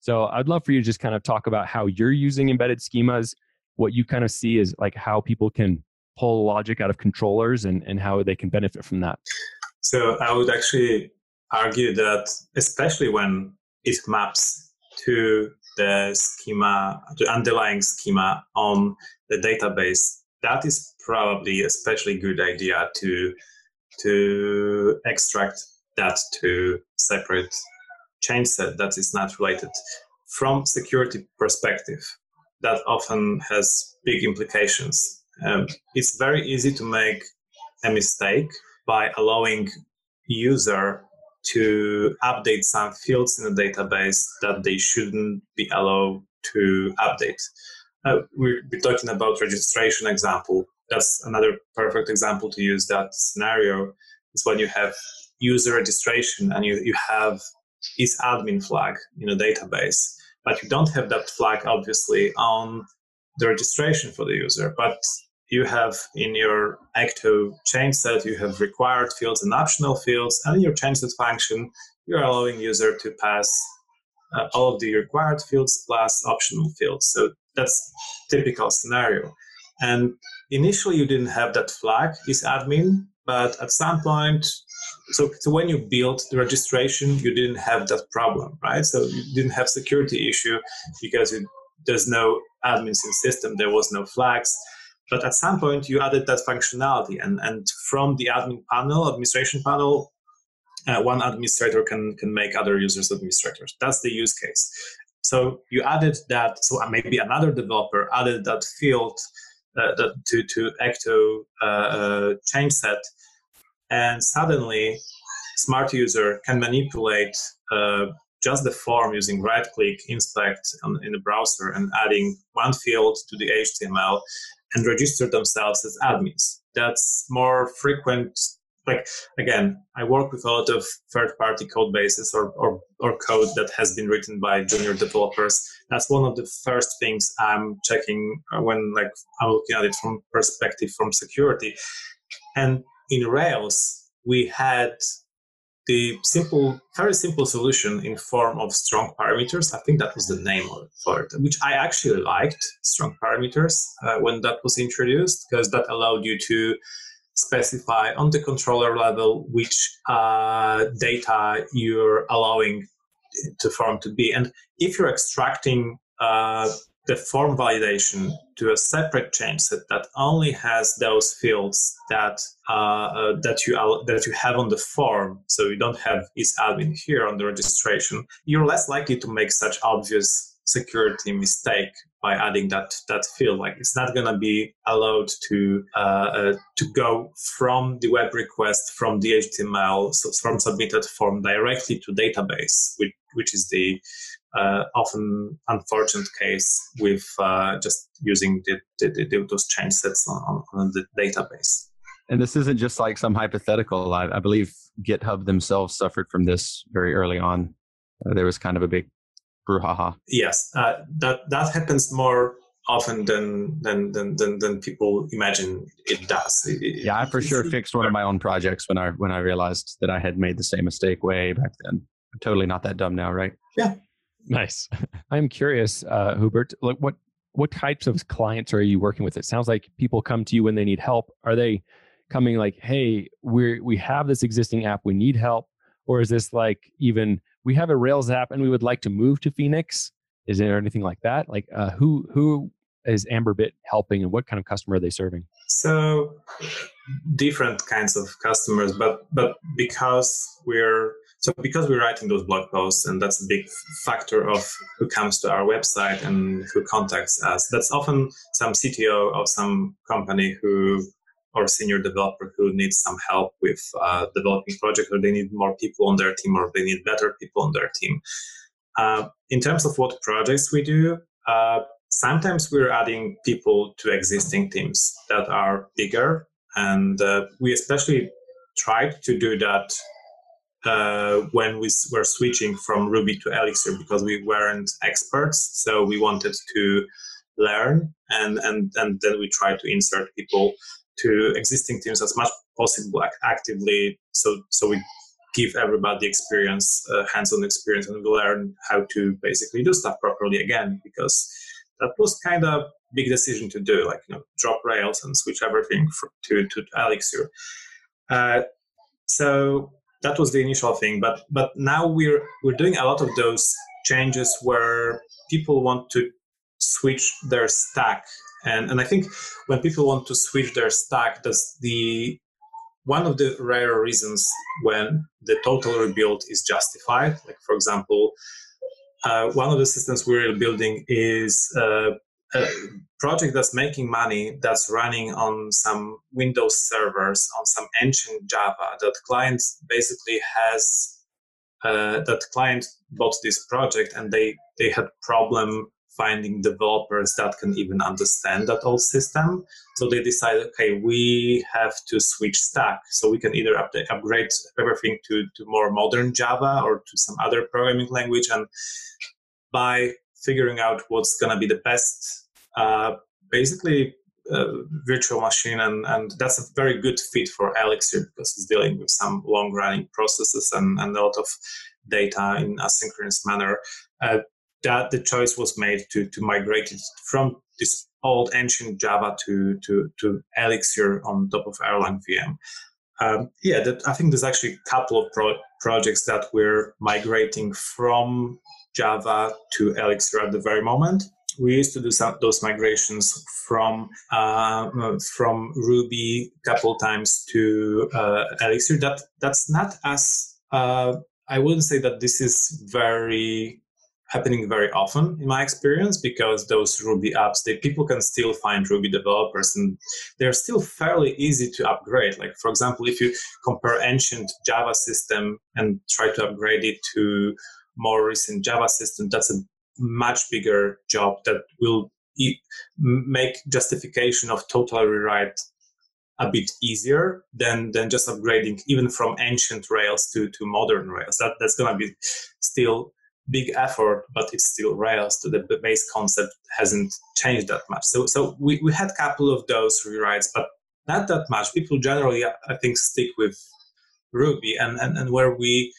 [SPEAKER 1] So I'd love for you to just kind of talk about how you're using embedded schemas, what you kind of see is like how people can pull logic out of controllers and, and how they can benefit from that.
[SPEAKER 3] So I would actually argue that especially when it maps to the schema, the underlying schema on the database, that is probably especially good idea to to extract that to separate change set that is not related. From security perspective, that often has big implications. Um, it's very easy to make a mistake by allowing user to update some fields in the database that they shouldn't be allowed to update. Uh, we're, we're talking about registration example. That's another perfect example to use that scenario is when you have user registration and you, you have is admin flag in a database, but you don't have that flag obviously on the registration for the user. But you have in your Ecto change set, you have required fields and optional fields, and in your change set function, you're allowing user to pass uh, all of the required fields plus optional fields. So that's typical scenario. And initially you didn't have that flag is admin, but at some point, so, so when you built the registration, you didn't have that problem, right? So you didn't have security issue because it, there's no admins in system, there was no flags. But at some point, you added that functionality, and, and from the admin panel, administration panel, uh, one administrator can can make other users administrators. That's the use case. So you added that. So maybe another developer added that field uh, that, to to Ecto uh, uh, change set, and suddenly, smart user can manipulate uh, just the form using right click inspect on, in the browser and adding one field to the HTML and register themselves as admins. That's more frequent. Like again, I work with a lot of third-party code bases or, or, or code that has been written by junior developers. That's one of the first things I'm checking uh, when like I'm looking at it from perspective from security. And in Rails, we had the simple, very simple solution in form of strong parameters. I think that was the name for it, which I actually liked, strong parameters, uh, when that was introduced, because that allowed you to specify on the controller level which uh, data you're allowing to form to be. And if you're extracting uh, the form validation to a separate chain set that only has those fields that uh, uh, that you that you have on the form, so you don't have is admin here on the registration, you're less likely to make such obvious security mistake by adding that that field. Like it's not going to be allowed to uh, uh, to go from the web request from the HTML so from submitted form directly to database, which which is the uh, often unfortunate case with uh, just using the, the, the, those change sets on, on, the database.
[SPEAKER 4] And this isn't just like some hypothetical. I, I believe GitHub themselves suffered from this very early on. Uh, there was kind of a big brouhaha.
[SPEAKER 3] Yes, uh, that that happens more often than than than than, than people imagine it does. It,
[SPEAKER 4] yeah, I for sure fixed one of my own projects when I when I realized that I had made the same mistake way back then. I'm totally not that dumb now, right?
[SPEAKER 3] Yeah.
[SPEAKER 1] Nice. I'm curious, uh, Hubert. Like, what what types of clients are you working with? It sounds like people come to you when they need help. Are they coming like, "Hey, we we have this existing app, we need help," or is this like even we have a Rails app and we would like to move to Phoenix? Is there anything like that? Like, uh, who who is Amberbit helping, and what kind of customer are they serving?
[SPEAKER 3] So, different kinds of customers, but but because we're so because we're writing those blog posts, and that's a big factor of who comes to our website and who contacts us. That's often some CTO of some company who or senior developer who needs some help with uh, developing project, or they need more people on their team, or they need better people on their team. Uh, in terms of what projects we do, uh, sometimes we're adding people to existing teams that are bigger, and uh, we especially tried to do that uh, when we were switching from Ruby to Elixir because we weren't experts. So we wanted to learn, and and and then we tried to insert people to existing teams as much possible actively. So so we give everybody experience, uh, hands-on experience, and we learn how to basically do stuff properly again because that was kind of big decision to do, like you know, drop Rails and switch everything for, to to Elixir. Uh, so that was the initial thing but but now we're we're doing a lot of those changes where people want to switch their stack. And and i think when people want to switch their stack that's the one of the rare reasons when the total rebuild is justified like for example uh, one of the systems we're building is uh, a project that's making money that's running on some Windows servers on some ancient Java that client basically has uh, that client bought this project and they they had problem finding developers that can even understand that old system. So they decided okay we have to switch stack. So we can either update, upgrade everything to, to more modern java or to some other programming language and by figuring out what's going to be the best basically uh, virtual machine, and, and that's a very good fit for Elixir because it's dealing with some long running processes and, and a lot of data in asynchronous manner. Uh, that the choice was made to, to migrate it from this old ancient Java to, to, to Elixir on top of Erlang VM. Um, yeah, that, I think there's actually a couple of pro- projects that we're migrating from Java to Elixir at the very moment we used to do some those migrations from uh, from Ruby a couple times to uh, Elixir. That that's not as uh, I wouldn't say that this is very happening very often in my experience because those Ruby apps, they people can still find Ruby developers and they're still fairly easy to upgrade. Like for example, if you compare ancient Java system and try to upgrade it to more recent Java system, that's a much bigger job that will e- make justification of total rewrite a bit easier than than just upgrading even from ancient rails to to modern rails. That that's going to be still big effort but it's still rails to the base concept hasn't changed that much. So so we, we had a couple of those rewrites but not that much. People generally i think stick with Ruby, and, and, and where we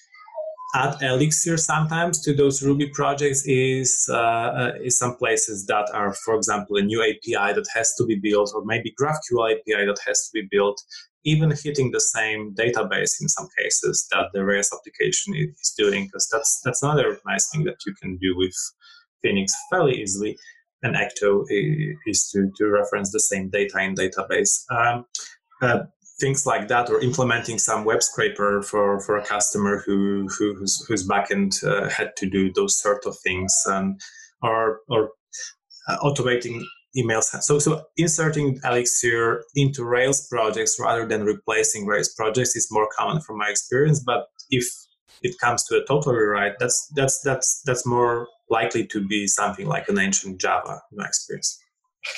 [SPEAKER 3] add Elixir sometimes to those Ruby projects is uh, uh, is some places that are, for example, a new API that has to be built, or maybe GraphQL API that has to be built, even hitting the same database in some cases that the Rails application is doing, because that's that's another nice thing that you can do with Phoenix fairly easily. And Ecto is to, to reference the same data in database. Um, uh, things like that or implementing some web scraper for, for a customer who, who whose, whose backend uh, had to do those sort of things and or or uh, automating emails. So so inserting elixir into rails projects rather than replacing rails projects is more common from my experience but if it comes to a total rewrite that's that's that's that's more likely to be something like an ancient java in my experience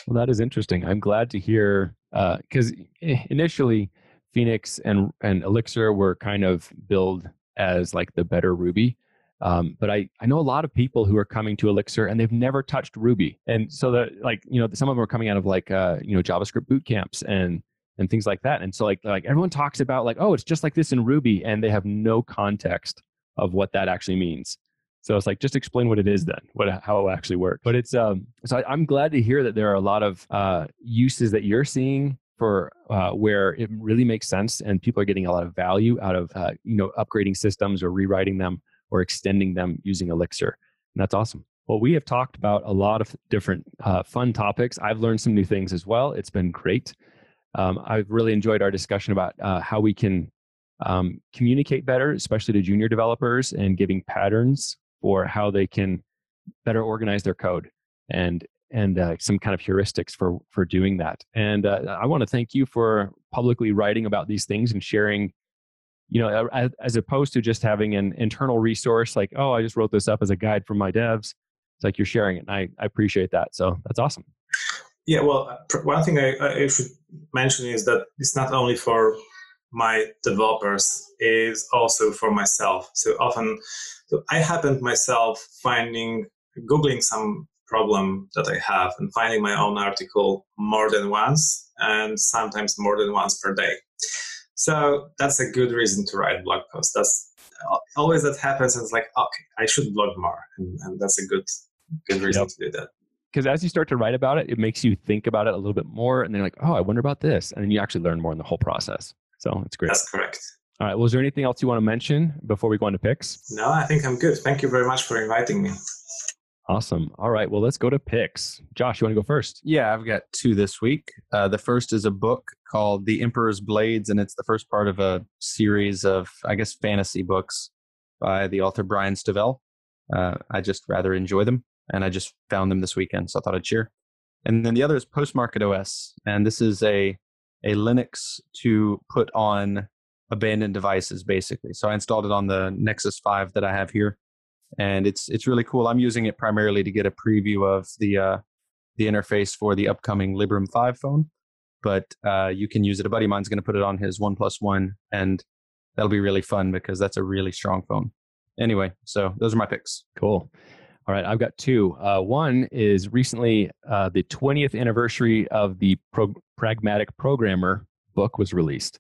[SPEAKER 1] well that is interesting i'm glad to hear because uh, initially Phoenix and and Elixir were kind of billed as like the better Ruby. Um, but I, I know a lot of people who are coming to Elixir and they've never touched Ruby. And so that like, you know, some of them are coming out of like, uh, you know, JavaScript boot camps and, and things like that. And so like, like everyone talks about like, oh, it's just like this in Ruby and they have no context of what that actually means. So it's like, just explain what it is then, what how it actually works. But it's um, so I, am glad to hear that there are a lot of uh, uses that you're seeing for uh, where it really makes sense and people are getting a lot of value out of uh, you know upgrading systems or rewriting them or extending them using Elixir. And that's awesome. Well, we have talked about a lot of different uh, fun topics. I've learned some new things as well. It's been great. Um, I've really enjoyed our discussion about uh, how we can um, communicate better, especially to junior developers, and giving patterns for how they can better organize their code and and uh, some kind of heuristics for for doing that. And uh, I want to thank you for publicly writing about these things and sharing. You know, as, as, opposed to just having an internal resource like, oh, I just wrote this up as a guide for my devs. It's like you're sharing it, and I, I appreciate that. So that's awesome.
[SPEAKER 3] Yeah, well, uh, one thing I, I should mention is that it's not only for my developers is also for myself. So often so I happened myself finding googling some problem that I have and finding my own article more than once and sometimes more than once per day. So that's a good reason to write blog posts. That's uh, always that happens. And it's like, okay, I should blog more, and, and that's a good good reason yep. to do that.
[SPEAKER 1] Because as you start to write about it, it makes you think about it a little bit more, and then like, oh, I wonder about this, and then you actually learn more in the whole process. So it's great.
[SPEAKER 3] That's correct.
[SPEAKER 1] All right. Well, is there anything else you want to mention before we go into picks?
[SPEAKER 3] No, I think I'm good. Thank you very much for inviting me.
[SPEAKER 1] Awesome. All right. Well, let's go to picks. Josh, you want to go first?
[SPEAKER 4] Yeah, I've got two this week. Uh, the first is a book called The Emperor's Blades, and it's the first part of a series of, I guess, fantasy books by the author Brian Staveley. Uh, I just rather enjoy them, and I just found them this weekend, so I thought I'd share. And then the other is Postmarket OS, and this is a a Linux to put on abandoned devices, basically. So I installed it on the Nexus 5 that I have here and it's it's really cool. I'm using it primarily to get a preview of the uh, the interface for the upcoming Librem 5 phone, but uh, you can use it. A buddy of mine's going to put it on his OnePlus One, and that'll be really fun because that's a really strong phone. Anyway, so those are my picks.
[SPEAKER 1] Cool. All right, I've got two. Uh, one is recently uh, the 20th anniversary of the Pro- Pragmatic Programmer book was released,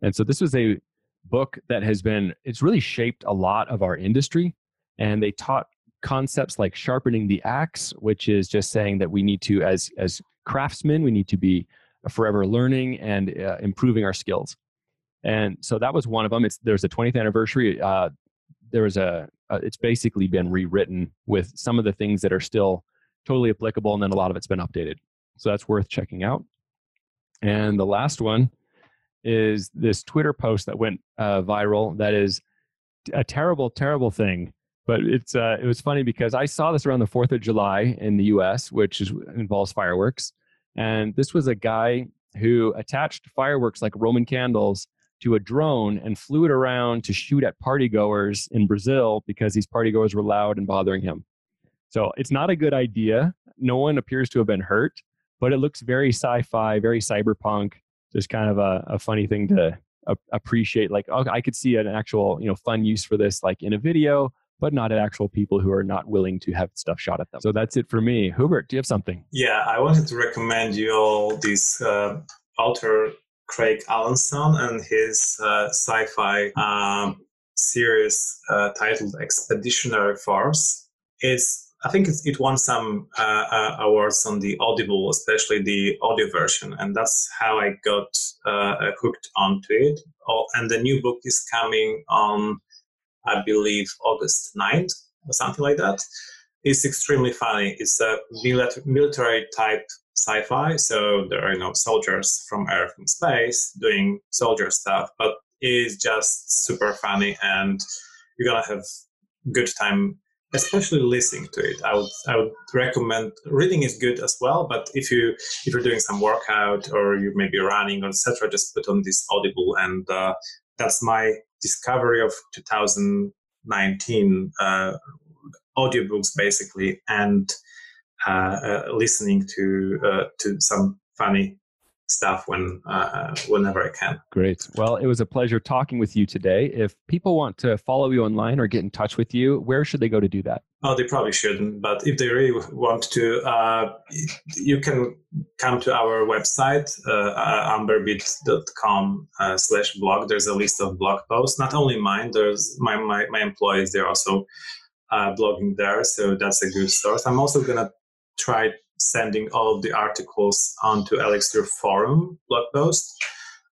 [SPEAKER 1] and so this was a book that has been it's really shaped a lot of our industry and they taught concepts like sharpening the axe which is just saying that we need to as as craftsmen we need to be forever learning and uh, improving our skills. And so that was one of them. It's there's a 20th anniversary uh, there was a, a it's basically been rewritten with some of the things that are still totally applicable and then a lot of it's been updated so that's worth checking out and the last one is this twitter post that went uh, viral that is a terrible terrible thing but it's uh, it was funny because I saw this around the Fourth of July in the U.S., which is, involves fireworks, and this was a guy who attached fireworks like Roman candles to a drone and flew it around to shoot at partygoers in Brazil because these partygoers were loud and bothering him. So it's not a good idea. No one appears to have been hurt, but it looks very sci-fi, very cyberpunk. Just kind of a, a funny thing to appreciate. Like, oh, I could see an actual, you know, fun use for this, like in a video but not at actual people who are not willing to have stuff shot at them. So that's it for me. Hubert, do you have something?
[SPEAKER 3] Yeah, I wanted to recommend you all this uh, Craig Alanson and his uh, sci-fi um, series uh, titled Expeditionary Force. It's I think it won some uh, uh, awards on the Audible, especially the audio version, and that's how I got uh, hooked onto it. Oh, and the new book is coming on, I believe, August 9th or something like that. It's extremely funny. It's a military type sci-fi, so there are you know soldiers from Earth and space doing soldier stuff, but it's just super funny, and you're gonna have good time especially listening to it. I would I would recommend reading is good as well, but if you if you're doing some workout or you may be running or etc., just put on this Audible, and uh, that's my discovery of 2019 uh, audiobooks basically, and listening to uh, to some funny stuff when uh, whenever I can.
[SPEAKER 1] Great. Well, it was a pleasure talking with you today. If people want to follow you online or get in touch with you, where should they go to do that?
[SPEAKER 3] Oh, they probably shouldn't. But if they really want to, uh, you can come to our website, uh, amberbit.com uh, slash blog. There's a list of blog posts, not only mine, there's my, my, my employees, they're also uh, blogging there. So that's a good source. I'm also going to try sending all the articles onto Elixir forum blog post.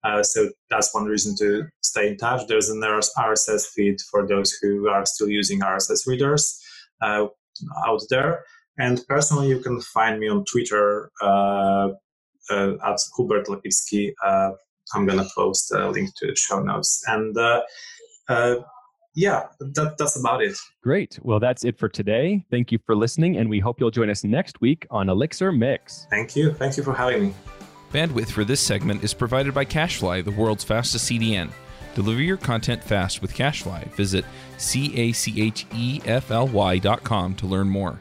[SPEAKER 3] Uh, so that's one reason to stay in touch. There's an RSS feed for those who are still using RSS readers uh, out there. And personally, you can find me on Twitter uh, uh at Hubert Łępicki. Uh, I'm going to post a link to the show notes. And uh, yeah, that, that's about it.
[SPEAKER 1] Great. Well, that's it for today. Thank you for listening, and we hope you'll join us next week on Elixir Mix.
[SPEAKER 3] Thank you. Thank you for having me.
[SPEAKER 2] Bandwidth for this segment is provided by CacheFly, the world's fastest CDN. Deliver your content fast with CacheFly. Visit C A C H E F L Y dot com to learn more.